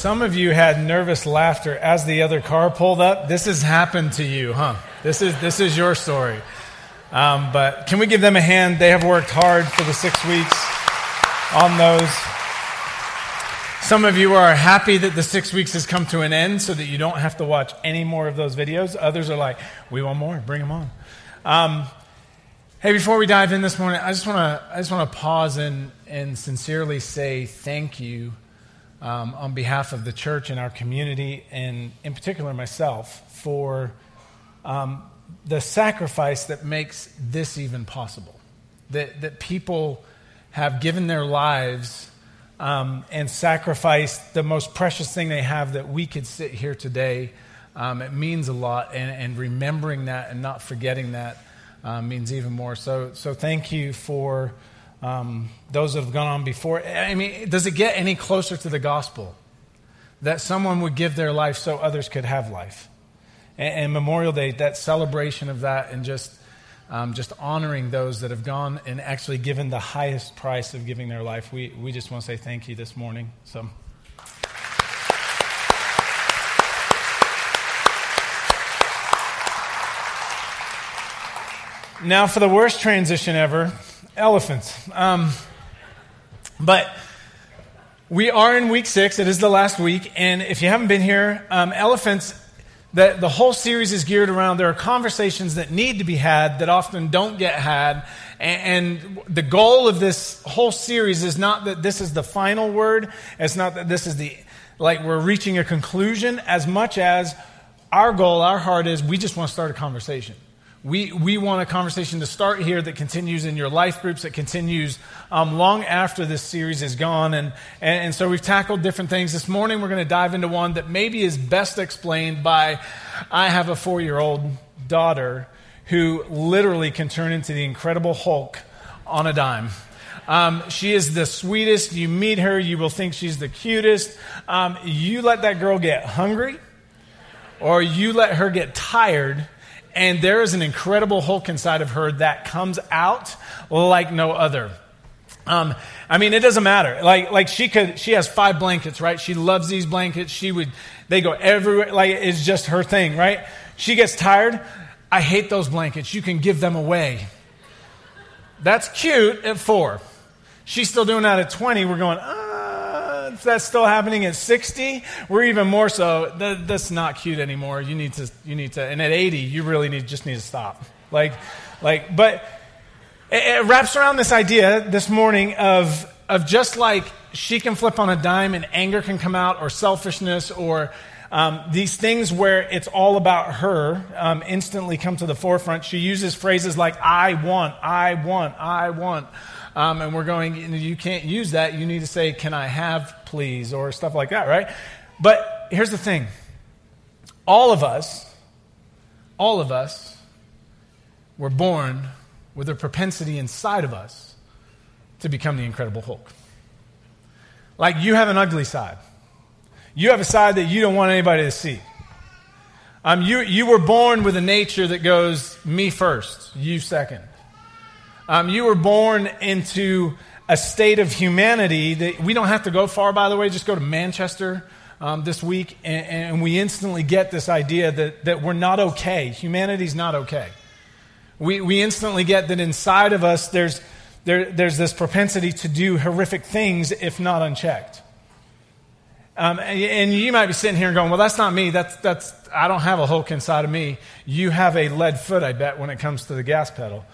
some of you had nervous laughter as the other car pulled up. This has happened to you, huh? This is, this is your story. Um, but can we give them a hand? They have worked hard for the six weeks on those. Some of you are happy that the six weeks has come to an end so that you don't have to watch any more of those videos. Others are like, we want more, bring them on. Um, hey, before we dive in this morning, I just want to I just want to pause and, and sincerely say thank you um, on behalf of the church and our community, and in particular myself, for um, the sacrifice that makes this even possible. That, that people have given their lives um, and sacrificed the most precious thing they have that we could sit here today. Um, it means a lot, and, and, remembering that and not forgetting that uh, means even more. So, so thank you for um, those that have gone on before. I mean, does it get any closer to the gospel that someone would give their life so others could have life? And, and Memorial Day, that celebration of that, and just um, just honoring those that have gone and actually given the highest price of giving their life. We we just want to say thank you this morning. So. Now, for the worst transition ever elephants. Um, but we are in week six. It is the last week. And if you haven't been here, um, elephants, the, the whole series is geared around there are conversations that need to be had that often don't get had. And, and the goal of this whole series is not that this is the final word, it's not that this is the, like we're reaching a conclusion, as much as our goal, our heart is we just want to start a conversation. We, we want a conversation to start here that continues in your life groups, that continues um, long after this series is gone. And, and, and so we've tackled different things. This morning, we're going to dive into one that maybe is best explained by I have a four year old daughter who literally can turn into the Incredible Hulk on a dime. Um, she is the sweetest. You meet her, you will think she's the cutest. Um, you let that girl get hungry, or you let her get tired and there is an incredible Hulk inside of her that comes out like no other. Um, I mean, it doesn't matter. Like, like she could, she has five blankets, right? She loves these blankets. She would, they go everywhere. Like, it's just her thing, right? She gets tired. I hate those blankets. You can give them away. That's cute at four. She's still doing that at 20. We're going, ah, if that's still happening at 60, we're even more so. That, that's not cute anymore. You need to, you need to, and at 80, you really need, just need to stop. Like, like, but it, it wraps around this idea this morning of, of just like she can flip on a dime and anger can come out or selfishness or um, these things where it's all about her um, instantly come to the forefront. She uses phrases like, I want, I want, I want. Um, and we're going, you can't use that. You need to say, Can I have, please, or stuff like that, right? But here's the thing all of us, all of us were born with a propensity inside of us to become the Incredible Hulk. Like you have an ugly side. You have a side that you don't want anybody to see. Um, you, you were born with a nature that goes, me first, you second. Um, you were born into a state of humanity that we don't have to go far, by the way, just go to Manchester um, this week, and, and, we instantly get this idea that, that we're not okay. Humanity's not okay. We, we instantly get that inside of us there's, there, there's this propensity to do horrific things if not unchecked. Um, and, and you might be sitting here going, well, that's not me. That's, that's, I don't have a Hulk inside of me. You have a lead foot, I bet, when it comes to the gas pedal.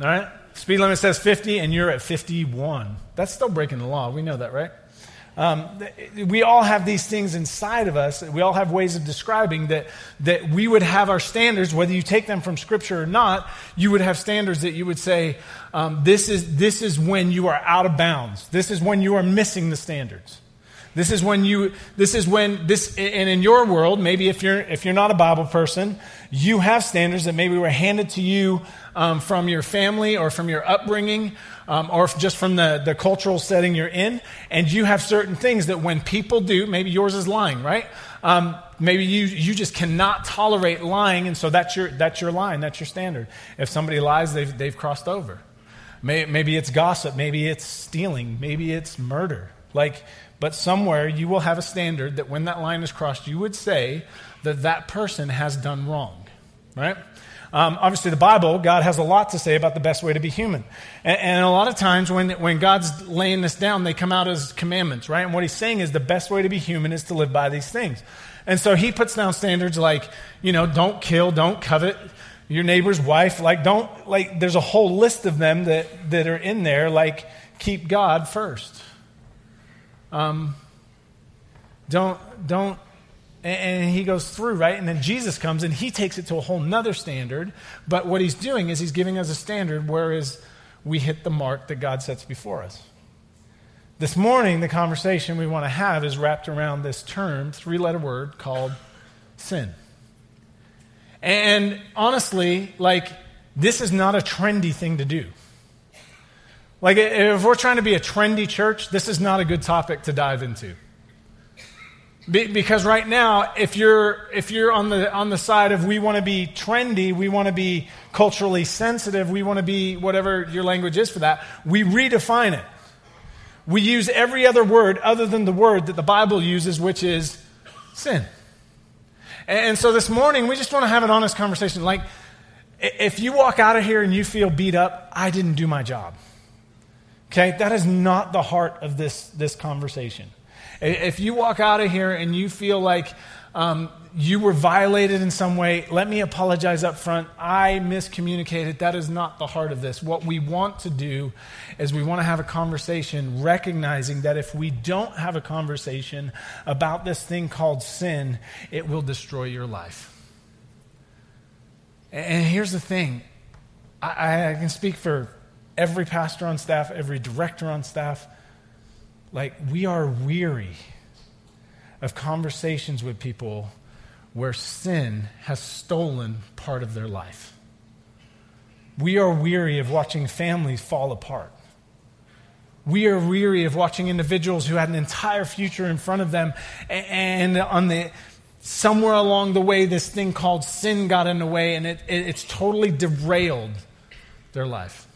All right? Speed limit says 50 and you're at 51. That's still breaking the law. We know that, right? Um, we all have these things inside of us. We all have ways of describing that, that we would have our standards, whether you take them from Scripture or not, you would have standards that you would say, um, this, is, this is when you are out of bounds. This is when you are missing the standards. This is when you, this is when this, and in your world, maybe if you're, if you're not a Bible person, you have standards that maybe were handed to you um, from your family or from your upbringing um, or just from the, the cultural setting you're in. And you have certain things that when people do, maybe yours is lying, right? Um, maybe you, you just cannot tolerate lying, and so that's your, that's your line, that's your standard. If somebody lies, they've, they've crossed over. Maybe it's gossip, maybe it's stealing, maybe it's murder. Like, but somewhere you will have a standard that when that line is crossed, you would say that that person has done wrong, right? Um, obviously, the Bible, God has a lot to say about the best way to be human. And, and, a lot of times when, when God's laying this down, they come out as commandments, right? And what he's saying is the best way to be human is to live by these things. And so he puts down standards like, you know, don't kill, don't covet your neighbor's wife. Like, don't, like, there's a whole list of them that, that are in there, like, keep God first. Um, don't, don't and he goes through, right? And then Jesus comes and he takes it to a whole nother standard. But what he's doing is he's giving us a standard, whereas we hit the mark that God sets before us. This morning, the conversation we want to have is wrapped around this term, three letter word called sin. And honestly, like, this is not a trendy thing to do. Like, if we're trying to be a trendy church, this is not a good topic to dive into. Be, because right now, if you're, if you're on, the, on the side of we want to be trendy, we want to be culturally sensitive, we want to be whatever your language is for that, we redefine it. We use every other word other than the word that the Bible uses, which is sin. And, so this morning, we just want to have an honest conversation. Like, if you walk out of here and you feel beat up, I didn't do my job. Okay? That is not the heart of this, this conversation. If you walk out of here and you feel like um, you were violated in some way, let me apologize up front. I miscommunicated. That is not the heart of this. What we want to do is we want to have a conversation recognizing that if we don't have a conversation about this thing called sin, it will destroy your life. And here's the thing I, I can speak for every pastor on staff, every director on staff like we are weary of conversations with people where sin has stolen part of their life. We are weary of watching families fall apart. We are weary of watching individuals who had an entire future in front of them and on the somewhere along the way this thing called sin got in the way and it, it, it's totally derailed their life.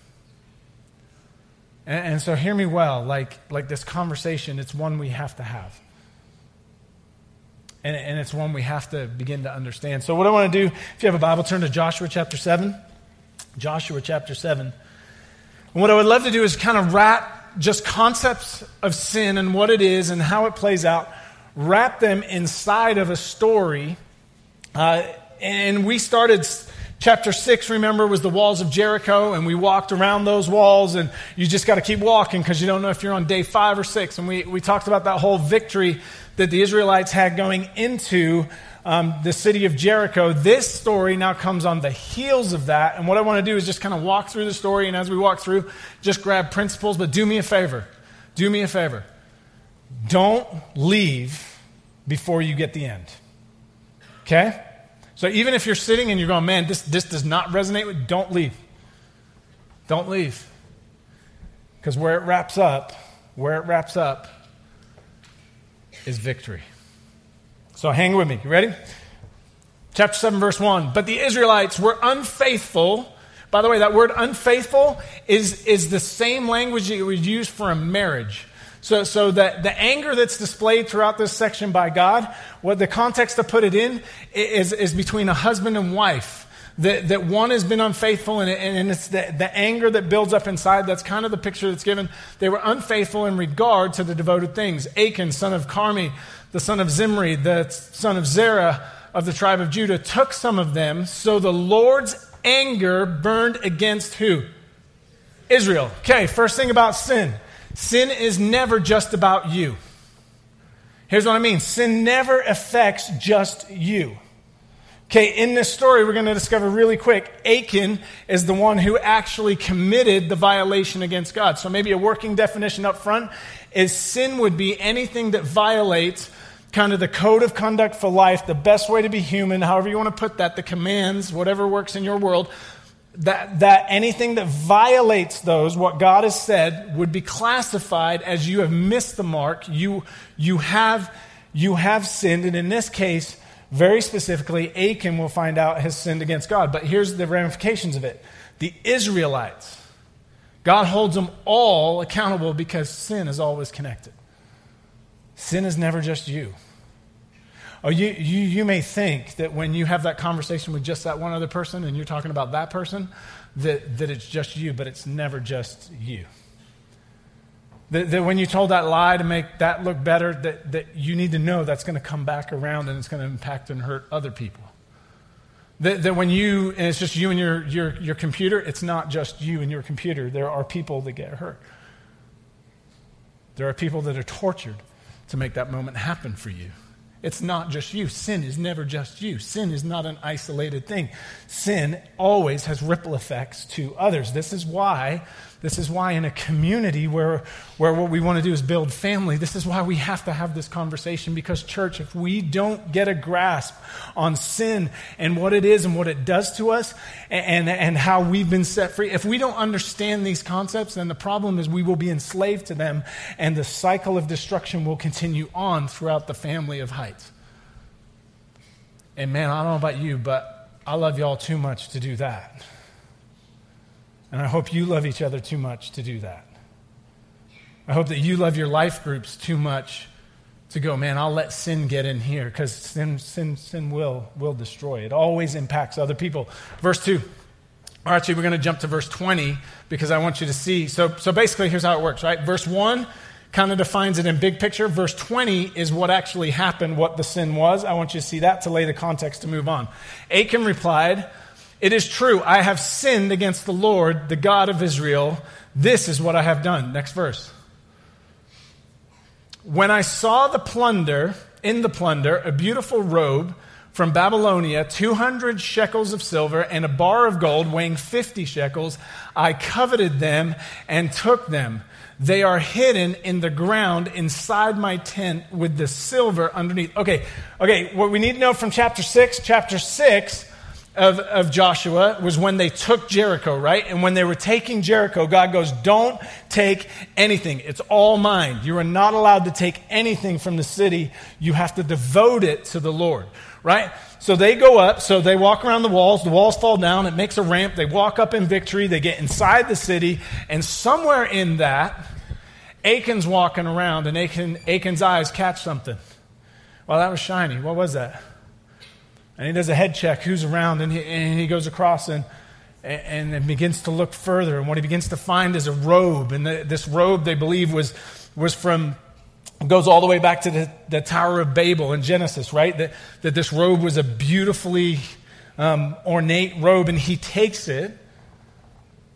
And, and so, hear me well like, like this conversation, it's one we have to have. And, and it's one we have to begin to understand. So, what I want to do, if you have a Bible, turn to Joshua chapter 7. Joshua chapter 7. And what I would love to do is kind of wrap just concepts of sin and what it is and how it plays out, wrap them inside of a story. Uh, and we started Chapter 6, remember, was the walls of Jericho, and we walked around those walls, and you just got to keep walking because you don't know if you're on day five or six. And we, we talked about that whole victory that the Israelites had going into um, the city of Jericho. This story now comes on the heels of that. And what I want to do is just kind of walk through the story, and as we walk through, just grab principles, but do me a favor. Do me a favor. Don't leave before you get the end. Okay? So even if you're sitting and you're going, man, this, this does not resonate with, don't leave. Don't leave. Because where it wraps up, where it wraps up is victory. So hang with me. You ready? Chapter 7, verse 1. But the Israelites were unfaithful. By the way, that word unfaithful is, is the same language that was used for a marriage. So, so the, the anger that's displayed throughout this section by God, what the context to put it in is, is between a husband and wife. That, that one has been unfaithful, and, and it's the, the anger that builds up inside. That's kind of the picture that's given. They were unfaithful in regard to the devoted things. Achan, son of Carmi, the son of Zimri, the son of Zerah of the tribe of Judah, took some of them. So the Lord's anger burned against who? Israel. Okay, first thing about sin Sin is never just about you. Here's what I mean sin never affects just you. Okay, in this story, we're going to discover really quick Achan is the one who actually committed the violation against God. So, maybe a working definition up front is sin would be anything that violates kind of the code of conduct for life, the best way to be human, however you want to put that, the commands, whatever works in your world, that, that anything that violates those, what God has said, would be classified as you have missed the mark. You, you, have, you have sinned. And in this case, very specifically, Achan will find out has sinned against God. But here's the ramifications of it the Israelites, God holds them all accountable because sin is always connected. sin is never just you. Oh, you, you, you may think that when you have that conversation with just that one other person and you're talking about that person, that, that it's just you, but it's never just you. That, that when you told that lie to make that look better, that, that you need to know that's going to come back around and it's going to impact and hurt other people. That, that when you, and it's just you and your, your, your computer, it's not just you and your computer. There are people that get hurt. There are people that are tortured to make that moment happen for you. It's not just you. Sin is never just you. Sin is not an isolated thing. Sin always has ripple effects to others. This is why this is why, in a community where, where what we want to do is build family, this is why we have to have this conversation. Because, church, if we don't get a grasp on sin and what it is and what it does to us and, and how we've been set free, if we don't understand these concepts, then the problem is we will be enslaved to them and the cycle of destruction will continue on throughout the family of heights. And man, I don't know about you, but I love y'all too much to do that. And I hope you love each other too much to do that. I hope that you love your life groups too much to go, man, I'll let sin get in here because sin, sin, sin will, will destroy. It always impacts other people. Verse 2. Or actually, we're going to jump to verse 20 because I want you to see. So, so basically, here's how it works, right? Verse 1 kind of defines it in big picture. Verse 20 is what actually happened, what the sin was. I want you to see that to lay the context to move on. Achan replied, it is true, I have sinned against the Lord, the God of Israel. This is what I have done. Next verse. When I saw the plunder, in the plunder, a beautiful robe from Babylonia, 200 shekels of silver, and a bar of gold weighing 50 shekels, I coveted them and took them. They are hidden in the ground inside my tent with the silver underneath. Okay, okay, what we need to know from chapter 6, chapter 6 of, of Joshua was when they took Jericho, right? And when they were taking Jericho, God goes, Don't take anything. It's all mine. You are not allowed to take anything from the city. You have to devote it to the Lord, right? So they go up, so they walk around the walls. The walls fall down. It makes a ramp. They walk up in victory. They get inside the city. And somewhere in that, Achan's walking around, and Achan, Achan's eyes catch something. Well, that was shiny. What was that? And he does a head check who's around, and he, and he goes across and, and, begins to look further. And what he begins to find is a robe. And the, this robe, they believe, was, was from goes all the way back to the, the Tower of Babel in Genesis, right? That, that this robe was a beautifully um, ornate robe, and he takes it,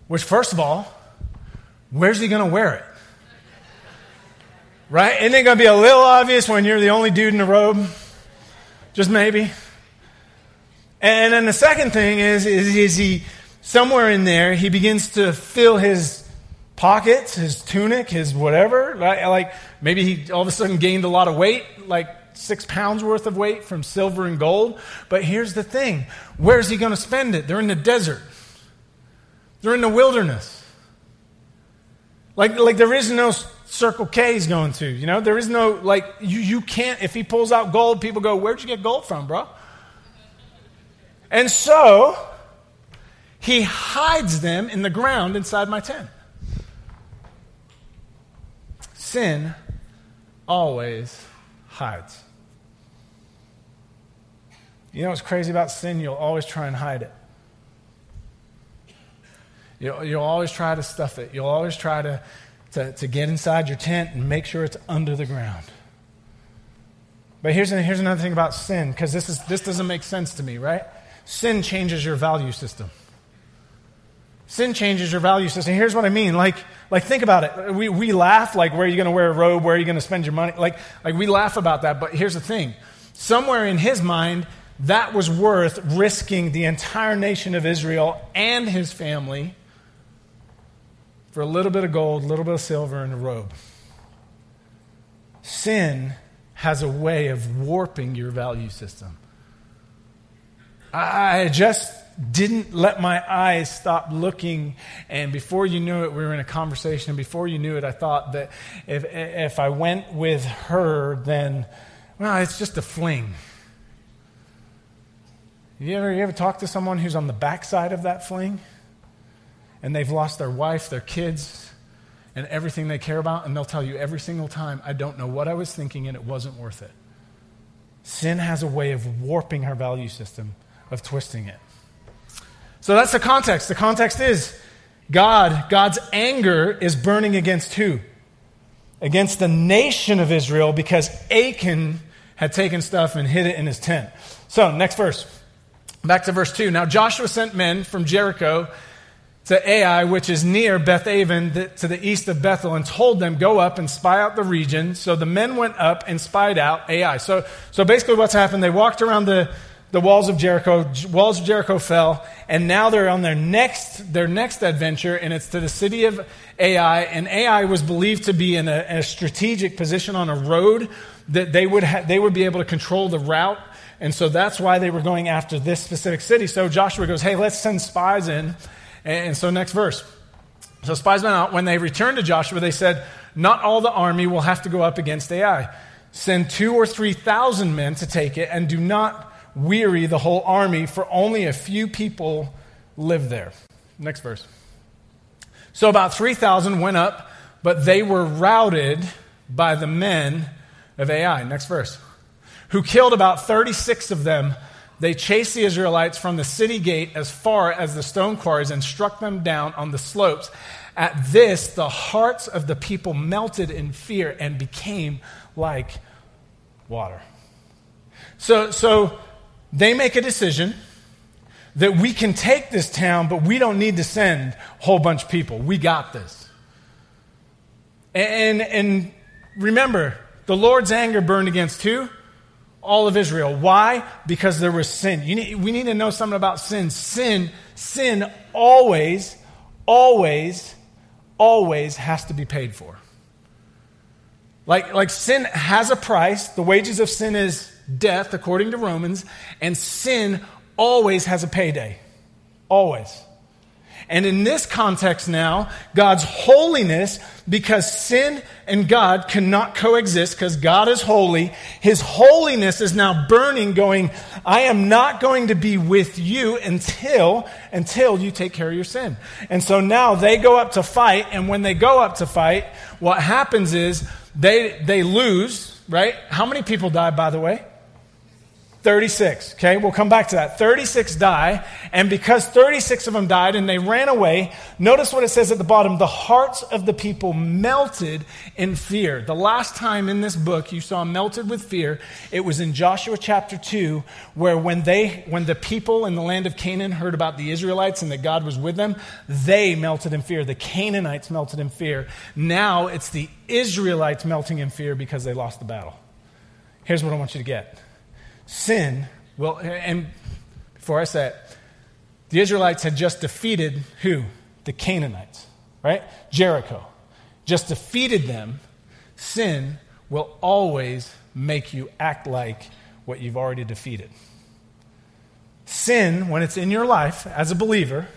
which, first of all, where's he going to wear it? Right? Isn't it going to be a little obvious when you're the only dude in the robe? Just maybe. And then the second thing is, is, is he, somewhere in there, he begins to fill his pockets, his tunic, his whatever. Like, like maybe he all of a sudden gained a lot of weight, like six pounds worth of weight from silver and gold. But here's the thing where's he going to spend it? They're in the desert, they're in the wilderness. Like, like there is no Circle K he's going to, you know? There is no, like, you, you can't, if he pulls out gold, people go, Where'd you get gold from, bro? And so he hides them in the ground inside my tent. Sin always hides. You know what's crazy about sin? You'll always try and hide it. You'll, you'll always try to stuff it. You'll always try to, to, to get inside your tent and make sure it's under the ground. But here's, here's another thing about sin, because this, is, this doesn't make sense to me, right? Sin changes your value system. Sin changes your value system. Here's what I mean. Like, like think about it. We, we laugh, like, where are you going to wear a robe? Where are you going to spend your money? Like, like, we laugh about that. But here's the thing. Somewhere in his mind, that was worth risking the entire nation of Israel and his family for a little bit of gold, a little bit of silver, and a robe. Sin has a way of warping your value system. I just didn't let my eyes stop looking. And before you knew it, we were in a conversation. And before you knew it, I thought that if, if I went with her, then, well, it's just a fling. You ever, you ever talk to someone who's on the backside of that fling? And they've lost their wife, their kids, and everything they care about, and they'll tell you every single time, I don't know what I was thinking and it wasn't worth it. Sin has a way of warping our value system, of twisting it. So that's the context. The context is God, God's anger is burning against who? Against the nation of Israel because Achan had taken stuff and hid it in his tent. So, next verse. Back to verse 2. Now Joshua sent men from Jericho to Ai, which is near Beth Aven, to the east of Bethel, and told them, Go up and spy out the region. So the men went up and spied out Ai. So, so basically, what's happened, they walked around the, the walls of Jericho. Walls of Jericho fell, and now they're on their next, their next adventure, and it's to the city of Ai. And Ai was believed to be in a, a strategic position on a road that they would, ha- they would be able to control the route. And so that's why they were going after this specific city. So Joshua goes, Hey, let's send spies in. And so, next verse. So, spies went out. When they returned to Joshua, they said, Not all the army will have to go up against Ai. Send two or three thousand men to take it, and do not weary the whole army, for only a few people live there. Next verse. So, about 3,000 went up, but they were routed by the men of Ai. Next verse. Who killed about 36 of them they chased the Israelites from the city gate as far as the stone quarries and struck them down on the slopes. At this, the hearts of the people melted in fear and became like water. So, so they make a decision that we can take this town, but we don't need to send a whole bunch of people. We got this. And, and remember, the Lord's anger burned against who? all of Israel. Why? Because there was sin. Need, we need to know something about sin. Sin, sin always, always, always has to be paid for. Like, like sin has a price. The wages of sin is death, according to Romans, and sin always has a payday. Always. And in this context now, God's holiness, because sin and God cannot coexist because God is holy, His holiness is now burning, going, I am not going to be with you until, until you take care of your sin. And so now they go up to fight, and when they go up to fight, what happens is they, they lose, right? How many people die, by the way? 36. Okay, we'll come back to that. 36 die, and because 36 of them died and they ran away, notice what it says at the bottom the hearts of the people melted in fear. The last time in this book you saw melted with fear, it was in Joshua chapter 2, where when they when the people in the land of Canaan heard about the Israelites and that God was with them, they melted in fear. The Canaanites melted in fear. Now it's the Israelites melting in fear because they lost the battle. Here's what I want you to get sin will, and before I say it, the Israelites had just defeated who? The Canaanites, right? Jericho. Just defeated them. Sin will always make you act like what you've already defeated. Sin, when it's in your life as a believer,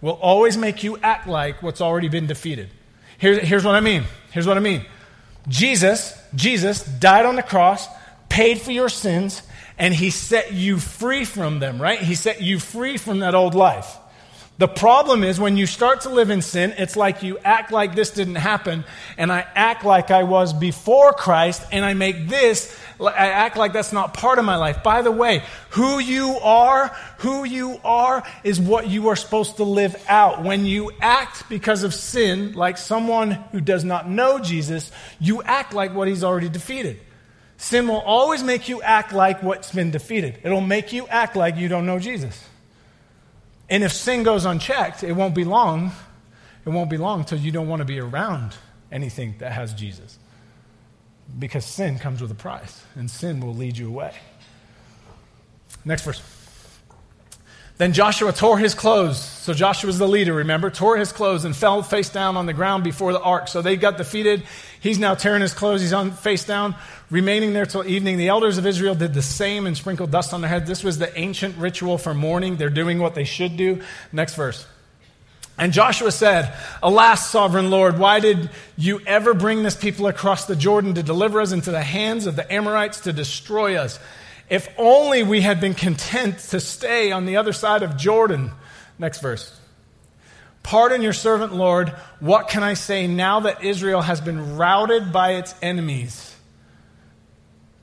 will always make you act like what's already been defeated. Here's what I mean. Here's what I mean. Jesus, Jesus died on the cross, paid for your sins, and he set you free from them, right? He set you free from that old life. The problem is when you start to live in sin, it's like you act like this didn't happen, and I act like I was before Christ, and I make this, I act like that's not part of my life. By the way, who you are, who you are is what you are supposed to live out. When you act because of sin, like someone who does not know Jesus, you act like what he's already defeated. Sin will always make you act like what's been defeated. It'll make you act like you don't know Jesus. And if sin goes unchecked, it won't be long. It won't be long till you don't want to be around anything that has Jesus. Because sin comes with a price, and sin will lead you away. Next verse. Then Joshua tore his clothes. So Joshua was the leader, remember? Tore his clothes and fell face down on the ground before the ark. So they got defeated. He's now tearing his clothes. He's on face down, remaining there till evening. The elders of Israel did the same and sprinkled dust on their head. This was the ancient ritual for mourning. They're doing what they should do. Next verse. And Joshua said, Alas, sovereign Lord, why did you ever bring this people across the Jordan to deliver us into the hands of the Amorites to destroy us? If only we had been content to stay on the other side of Jordan. Next verse. Pardon your servant, Lord. What can I say now that Israel has been routed by its enemies?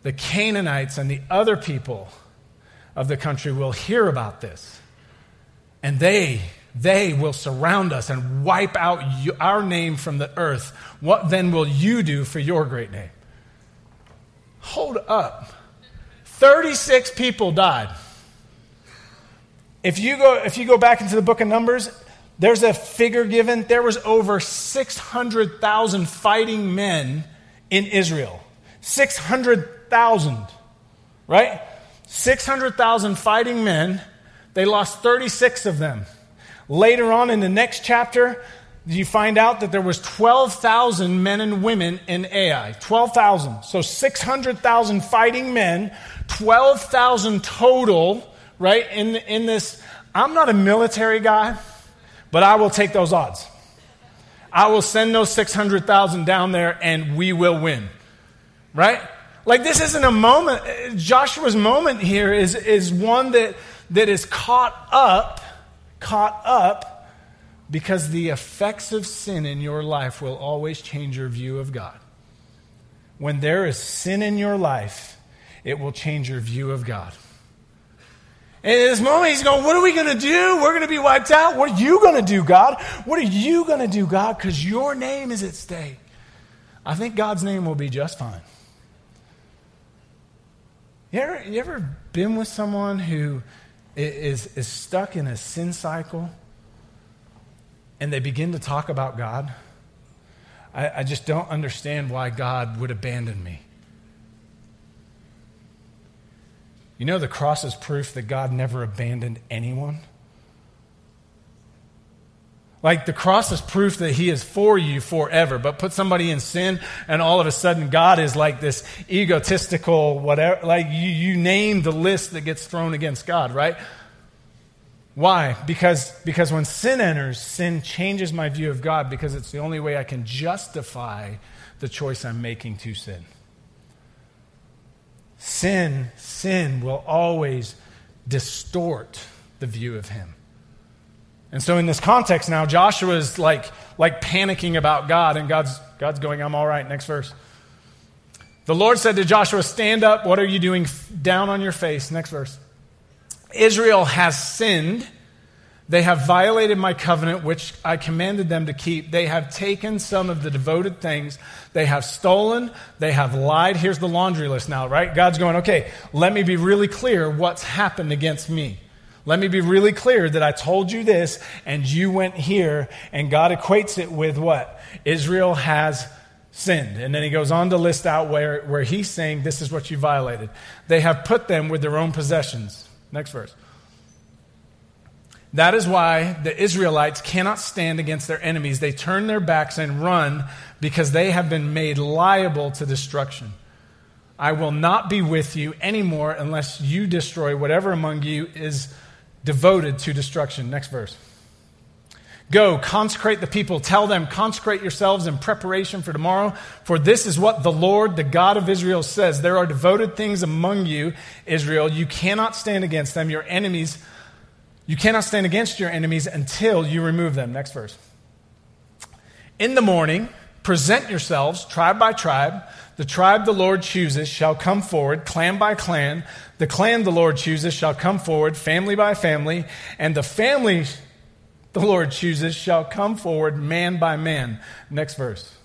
The Canaanites and the other people of the country will hear about this. And they, they will surround us and wipe out our name from the earth. What then will you do for your great name? Hold up. 36 people died. If you go, if you go back into the book of Numbers, there's a figure given. There was over 600,000 fighting men in Israel. 600,000, right? 600,000 fighting men. They lost 36 of them. Later on in the next chapter, you find out that there was 12,000 men and women in Ai. 12,000. So 600,000 fighting men, 12,000 total, right? In, in this, I'm not a military guy. But I will take those odds. I will send those 600,000 down there and we will win. Right? Like this isn't a moment. Joshua's moment here is, is one that, that is caught up, caught up because the effects of sin in your life will always change your view of God. When there is sin in your life, it will change your view of God. And in this moment, he's going, What are we going to do? We're going to be wiped out. What are you going to do, God? What are you going to do, God? Because your name is at stake. I think God's name will be just fine. You ever, you ever been with someone who is, is stuck in a sin cycle and they begin to talk about God? I, I just don't understand why God would abandon me. You know, the cross is proof that God never abandoned anyone. Like the cross is proof that he is for you forever. But put somebody in sin, and all of a sudden God is like this egotistical, whatever. Like you, you name the list that gets thrown against God, right? Why? Because, because when sin enters, sin changes my view of God because it's the only way I can justify the choice I'm making to sin. Sin, sin will always distort the view of him. And so in this context now, Joshua is like, like panicking about God, and God's, God's going, I'm all right. Next verse. The Lord said to Joshua, Stand up. What are you doing down on your face? Next verse. Israel has sinned they have violated my covenant, which I commanded them to keep. They have taken some of the devoted things. They have stolen. They have lied. Here's the laundry list now, right? God's going, okay, let me be really clear what's happened against me. Let me be really clear that I told you this and you went here, and God equates it with what? Israel has sinned. And then he goes on to list out where, where he's saying, This is what you violated. They have put them with their own possessions. Next verse. That is why the Israelites cannot stand against their enemies. They turn their backs and run because they have been made liable to destruction. I will not be with you anymore unless you destroy whatever among you is devoted to destruction. Next verse. Go, consecrate the people. Tell them, consecrate yourselves in preparation for tomorrow. For this is what the Lord, the God of Israel, says There are devoted things among you, Israel. You cannot stand against them. Your enemies you cannot stand against your enemies until you remove them. Next verse. In the morning, present yourselves, tribe by tribe. The tribe the Lord chooses shall come forward, clan by clan. The clan the Lord chooses shall come forward, family by family. And the family the Lord chooses shall come forward, man by man. Next verse.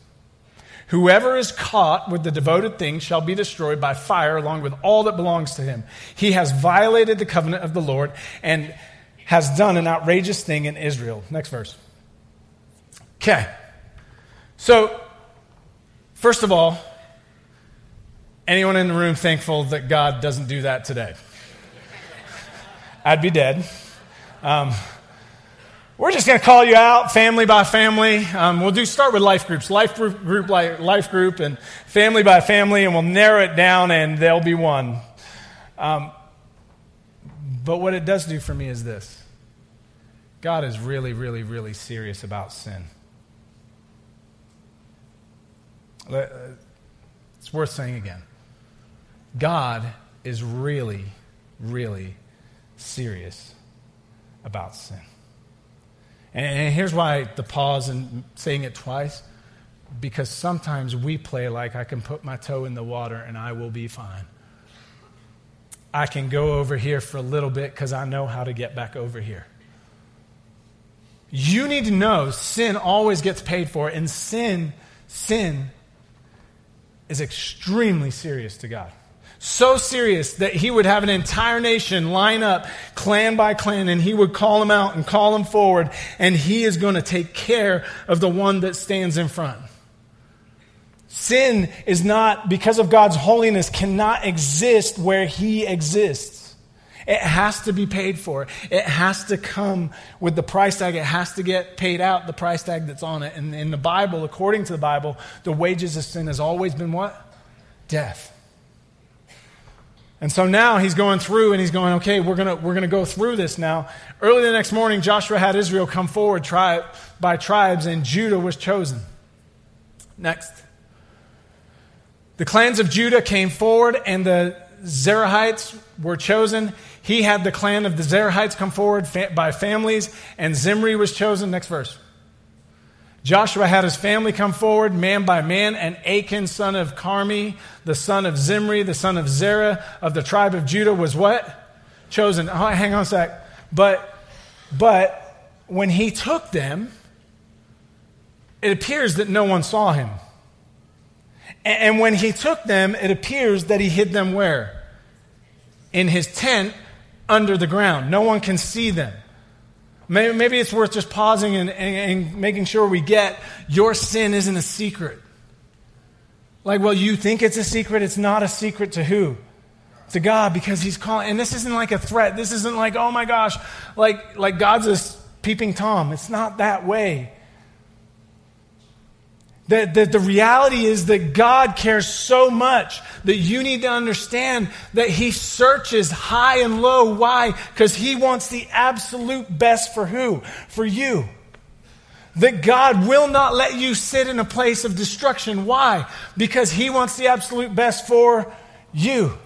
Whoever is caught with the devoted thing shall be destroyed by fire along with all that belongs to him. He has violated the covenant of the Lord and has done an outrageous thing in Israel. Next verse. Okay. So, first of all, anyone in the room thankful that God doesn't do that today? I'd be dead. Um, we're just going to call you out family by family. Um, we'll do start with life groups, life group, group, life group, and family by family, and we'll narrow it down, and there'll be one. Um, but what it does do for me is this God is really, really, really serious about sin. Uh, it's worth saying again. God is really, really serious about sin. And here's why the pause and saying it twice because sometimes we play like I can put my toe in the water and I will be fine. I can go over here for a little bit because I know how to get back over here. You need to know sin always gets paid for, and sin, sin is extremely serious to God. So serious that he would have an entire nation line up, clan by clan, and he would call them out and call them forward, and he is going to take care of the one that stands in front. Sin is not, because of God's holiness, cannot exist where he exists. It has to be paid for. It has to come with the price tag. It has to get paid out, the price tag that's on it. And in the Bible, according to the Bible, the wages of sin has always been what? Death. And so now he's going through and he's going, okay, we're going we're gonna go through this now. Early the next morning, Joshua had Israel come forward tribe by tribes, and Judah was chosen. Next. The clans of Judah came forward, and the Zerahites were chosen. He had the clan of the Zerahites come forward fa- by families, and Zimri was chosen. Next verse. Joshua had his family come forward, man by man, and Achan, son of Carmi, the son of Zimri, the son of Zerah of the tribe of Judah, was what? Chosen. Oh, hang on a sec. But, but when he took them, it appears that no one saw him. And, when he took them, it appears that he hid them where? In his tent under the ground. No one can see them. Maybe, maybe it's worth just pausing and, and, and making sure we get your sin isn't a secret. Like, well, you think it's a secret. It's not a secret to who? To God, because He's calling. And this isn't like a threat. This isn't like, oh my gosh, like, like God's a peeping Tom. It's not that way. The, the, the reality is that God cares so much that you need to understand that He searches high and low. Why? Because He wants the absolute best for who? For you. That God will not let you sit in a place of destruction. Why? Because He wants the absolute best for you.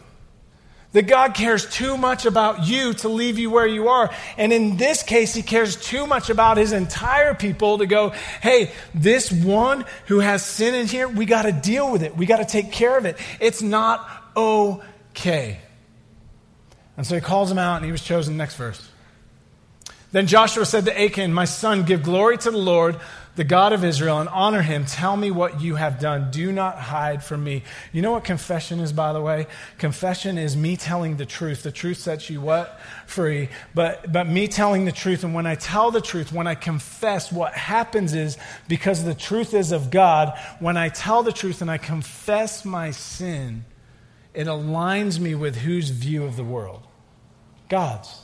That God cares too much about you to leave you where you are. And in this case, He cares too much about His entire people to go, hey, this one who has sin in here, we got to deal with it. We got to take care of it. It's not okay. And so He calls him out and he was chosen. Next verse. Then Joshua said to Achan, My son, give glory to the Lord the God of Israel and honor him. Tell me what you have done. Do not hide from me. You know what confession is, by the way? Confession is me telling the truth. The truth sets you what? Free. But, but me telling the truth. And when I tell the truth, when I confess, what happens is because the truth is of God, when I tell the truth and I confess my sin, it aligns me with whose view of the world? God's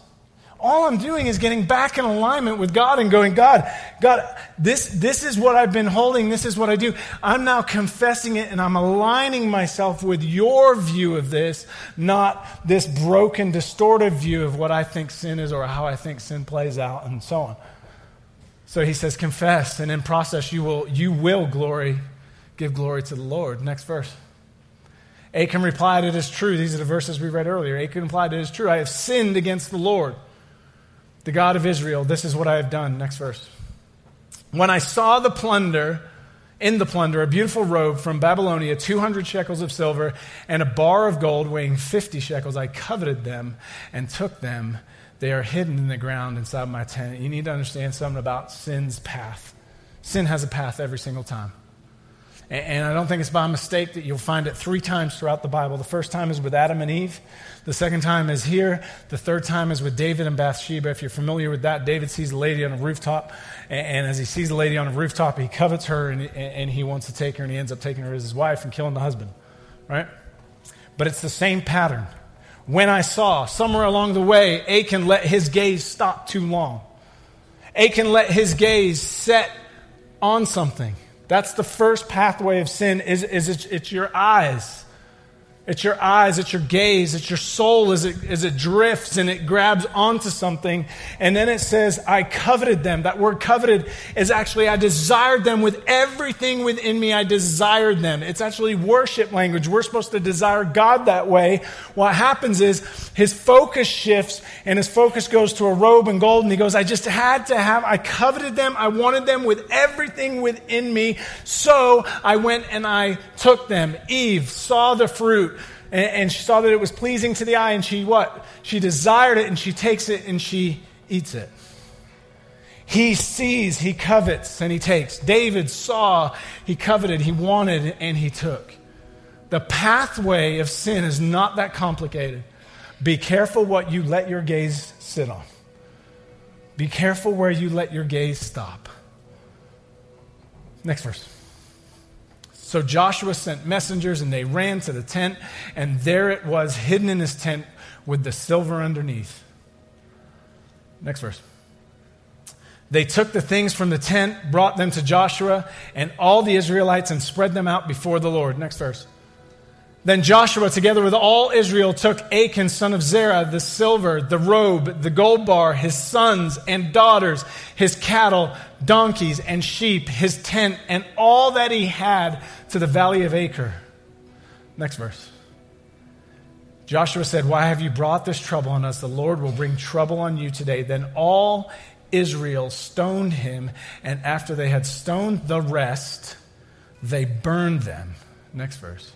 all I'm doing is getting back in alignment with God and going, God, God, this, this is what I've been holding. This is what I do. I'm now confessing it and I'm aligning myself with your view of this, not this broken, distorted view of what I think sin is or how I think sin plays out and so on. So he says, confess, and in process you will, you will glory, give glory to the Lord. Next verse. Achan replied, It is true. These are the verses we read earlier. Achan replied, It is true. I have sinned against the Lord the God of Israel, this is what I have done. Next verse. When I saw the plunder, in the plunder, a beautiful robe from Babylonia, 200 shekels of silver, and a bar of gold weighing 50 shekels, I coveted them and took them. They are hidden in the ground inside my tent. You need to understand something about sin's path. Sin has a path every single time. And I don't think it's by mistake that you'll find it three times throughout the Bible. The first time is with Adam and Eve. The second time is here. The third time is with David and Bathsheba. If you're familiar with that, David sees a lady on a rooftop. And as he sees a lady on a rooftop, he covets her and he wants to take her and he ends up taking her as his wife and killing the husband. Right? But it's the same pattern. When I saw, somewhere along the way, Achan let his gaze stop too long. Achan let his gaze set on something. That's the first pathway of sin is, is it's, it's your eyes. It's your eyes, it's your gaze, it's your soul as it, as it drifts and it grabs onto something. And then it says, I coveted them. That word coveted is actually, I desired them with everything within me. I desired them. It's actually worship language. We're supposed to desire God that way. What happens is his focus shifts and his focus goes to a robe and gold. And he goes, I just had to have, I coveted them. I wanted them with everything within me. So I went and I took them. Eve saw the fruit and, and she saw that it was pleasing to the eye, and she what? She desired it, and she takes it and she eats it. He sees, he covets, and he takes. David saw, he coveted, he wanted, and he took. The pathway of sin is not that complicated. Be careful what you let your gaze sit on. Be careful where you let your gaze stop. Next verse. So Joshua sent messengers, and they ran to the tent, and there it was, hidden in his tent with the silver underneath. Next verse. They took the things from the tent, brought them to Joshua and all the Israelites, and spread them out before the Lord. Next verse. Then Joshua, together with all Israel, took Achan, son of Zerah, the silver, the robe, the gold bar, his sons and daughters, his cattle, donkeys, and sheep, his tent, and all that he had to the valley of Achor. Next verse. Joshua said, Why have you brought this trouble on us? The Lord will bring trouble on you today. Then all Israel stoned him, and after they had stoned the rest, they burned them. Next verse.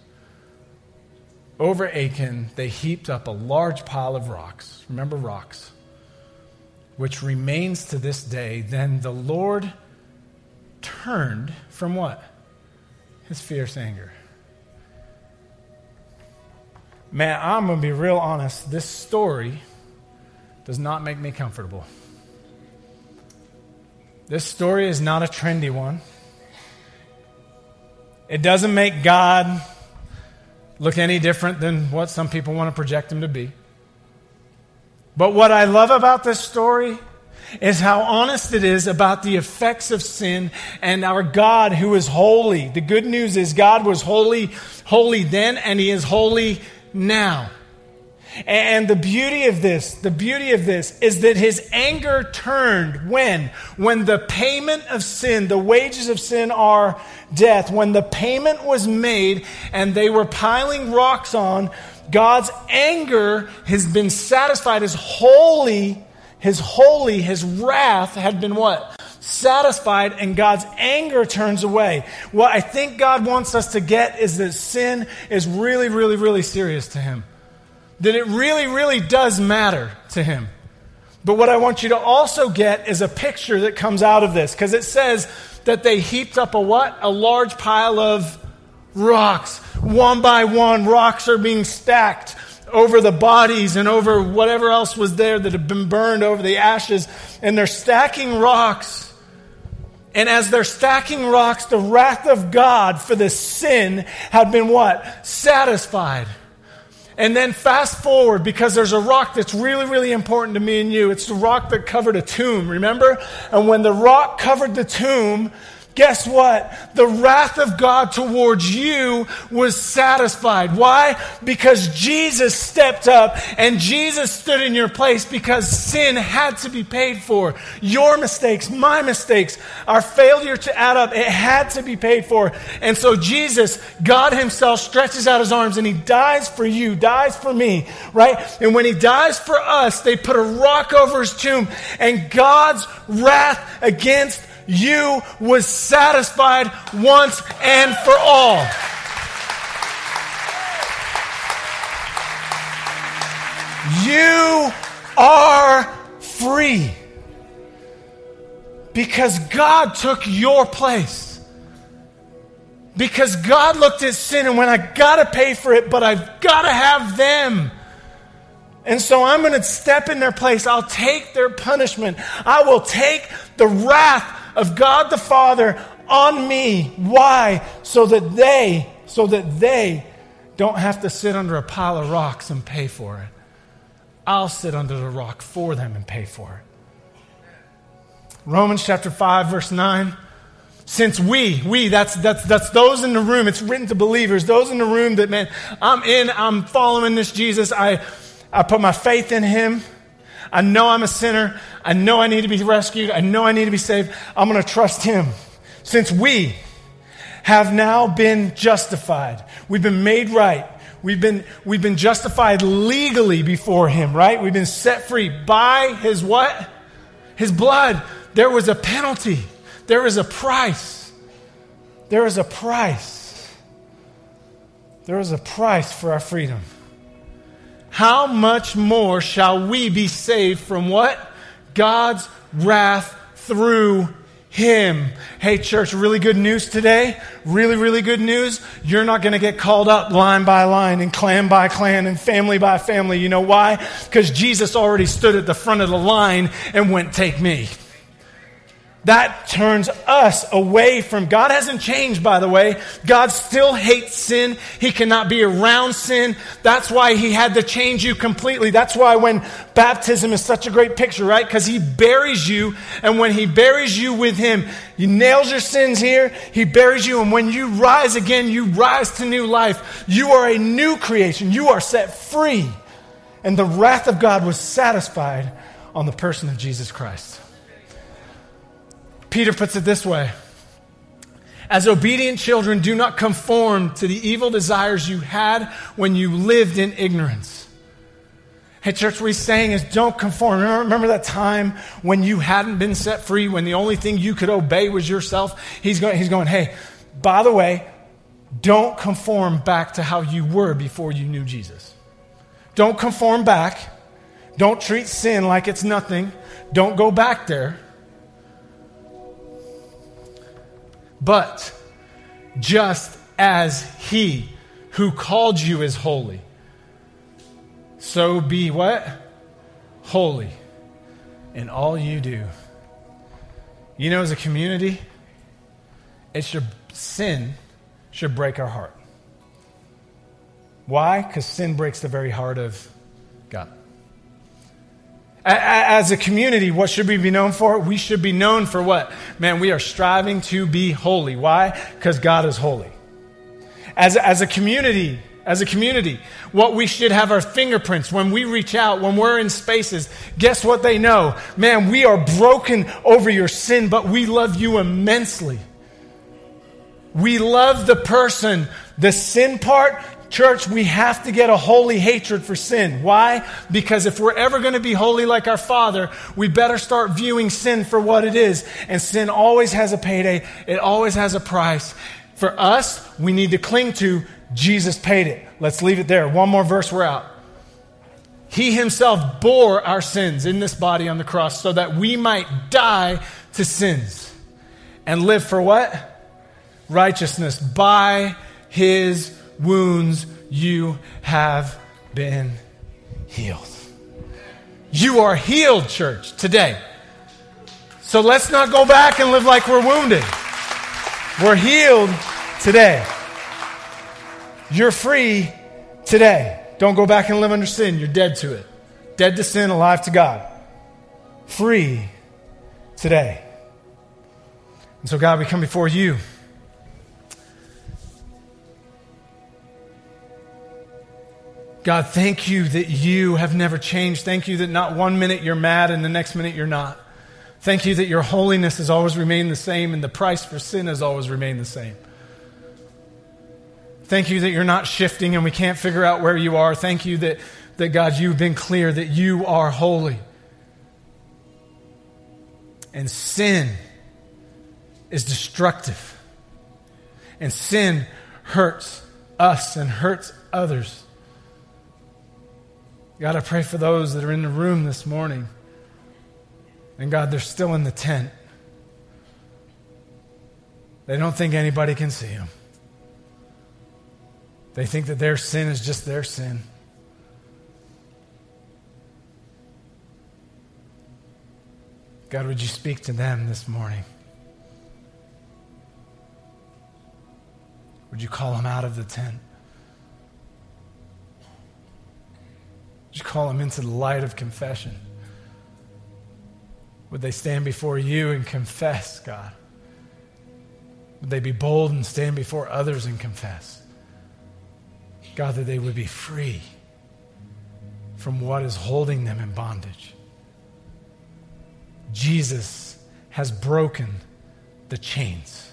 Over Achan, they heaped up a large pile of rocks. Remember rocks, which remains to this day. Then the Lord turned from what? His fierce anger. Man, I'm going to be real honest. This story does not make me comfortable. This story is not a trendy one. It doesn't make God look any different than what some people want to project him to be. But what I love about this story is how honest it is about the effects of sin and our God who is holy. The good news is God was holy, holy then, and he is holy now. And the beauty of this, the beauty of this is that his anger turned when? When the payment of sin, the wages of sin are death. When the payment was made and they were piling rocks on, God's anger has been satisfied. His holy, his holy, his wrath had been what? Satisfied, and God's anger turns away. What I think God wants us to get is that sin is really, really, really serious to him that it really, really does matter to him. But what I want you to also get is a picture that comes out of this, because it says that they heaped up a what? A large pile of rocks. One by one, rocks are being stacked over the bodies and over whatever else was there that had been burned over the ashes. And they're stacking rocks. And as they're stacking rocks, the wrath of God for the sin had been what? Satisfied. And then fast forward because there's a rock that's really, really important to me and you. It's the rock that covered a tomb, remember? And when the rock covered the tomb, Guess what? The wrath of God towards you was satisfied. Why? Because Jesus stepped up and Jesus stood in your place because sin had to be paid for. Your mistakes, my mistakes, our failure to add up, it had to be paid for. And so Jesus, God Himself, stretches out His arms and He dies for you, dies for me, right? And when He dies for us, they put a rock over His tomb and God's wrath against you was satisfied once and for all. You are free because God took your place. Because God looked at sin and went, I gotta pay for it, but I've gotta have them. And so I'm to step in their place. I'll take their punishment. I will take the wrath of God the Father on me. Why? So that they, so that they don't have to sit under a pile of rocks and pay for it. I'll sit under the rock for them and pay for it. Romans chapter 5, verse 9. Since we, we, that's, that's, that's those in the room. It's written to believers. Those in the room that, man, I'm in, I'm following this Jesus. I, I put my faith in him. I know I'm a sinner. I know I need to be rescued. I know I need to be saved. I'm going to trust him. Since we have now been justified, we've been made right. We've been, we've been justified legally before him, right? We've been set free by his what? His blood. There was a penalty. There is a price. There is a price. There is a price for our freedom. How much more shall we be saved from what? God's wrath through him. Hey, church, really good news today. Really, really good news. You're not going to get called up line by line and clan by clan and family by family. You know why? Because Jesus already stood at the front of the line and went, Take me. That turns us away from God hasn't changed by the way. God still hates sin. He cannot be around sin. That's why he had to change you completely. That's why when baptism is such a great picture, right? Cuz he buries you and when he buries you with him, he nails your sins here, he buries you and when you rise again, you rise to new life. You are a new creation. You are set free. And the wrath of God was satisfied on the person of Jesus Christ. Peter puts it this way As obedient children, do not conform to the evil desires you had when you lived in ignorance. Hey, church, what he's saying is don't conform. Remember, remember, that time when you hadn't been set free, when the only thing you could obey was yourself? He's going, he's going hey, by the way, don't conform back to how you were before you knew Jesus. Don't conform back. Don't treat sin like it's nothing. Don't go back there. But just as he who called you is holy, so be what? Holy in all you do. You know, as a community, it should sin should break our heart. Why? Because sin breaks the very heart of. As a community, what should we be known for? We should be known for what? Man, we are striving to be holy. Why? Because God is holy. As, as a community, as a community, what we should have our fingerprints when we reach out, when we're in spaces. Guess what they know? Man, we are broken over your sin, but we love you immensely. We love the person. The sin part, Church, we have to get a holy hatred for sin. Why? Because if we're ever going to be holy like our Father, we better start viewing sin for what it is. And sin always has a payday, it always has a price. For us, we need to cling to Jesus paid it. Let's leave it there. One more verse, we're out. He himself bore our sins in this body on the cross so that we might die to sins and live for what? Righteousness by his wounds you have been healed. You are healed, church, today. So let's not go back and live like we're wounded. We're healed today. You're free today. Don't go back and live under sin. You're dead to it. Dead to sin, alive to God. Free today. And so, God, we come before you. God, thank you that you have never changed. Thank you that not one minute you're mad and the next minute you're not. Thank you that your holiness has always remained the same and the price for sin has always remained the same. Thank you that you're not shifting and we can't figure out where you are. Thank you that, that God, you've been clear that you are holy. And sin is destructive. And sin hurts us and hurts others. God, I pray for those that are in the room this morning. And God, they're still in the tent. They don't think anybody can see them. They think that their sin is just their sin. God, would you speak to them this morning? Would you call them out of the tent? Would you call them into the light of confession? Would they stand before you and confess, God? Would they be bold and stand before others and confess? God, that they would be free from what is holding them in bondage. Jesus has broken the chains.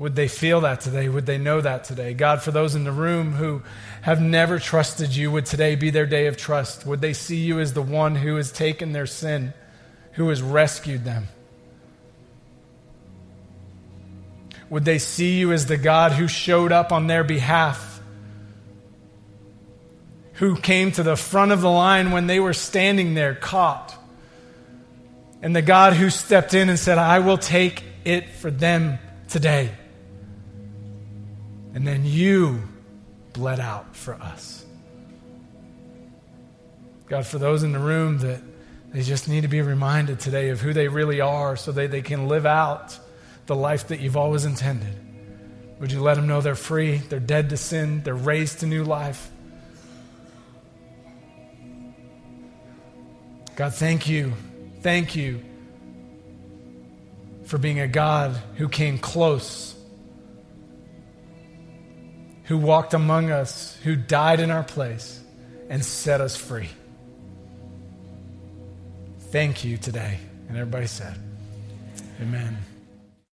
Would they feel that today? Would they know that today? God, for those in the room who have never trusted you, would today be their day of trust? Would they see you as the one who has taken their sin, who has rescued them? Would they see you as the God who showed up on their behalf? Who came to the front of the line when they were standing there caught? And the God who stepped in and said, I will take it for them today. And then you bled out for us. God, for those in the room that they just need to be reminded today of who they really are so that they can live out the life that you've always intended. Would you let them know they're free, they're dead to sin, they're raised to new life? God, thank you. Thank you for being a God who came close, who walked among us, who died in our place, and set us free. Thank you today. And everybody said, Amen.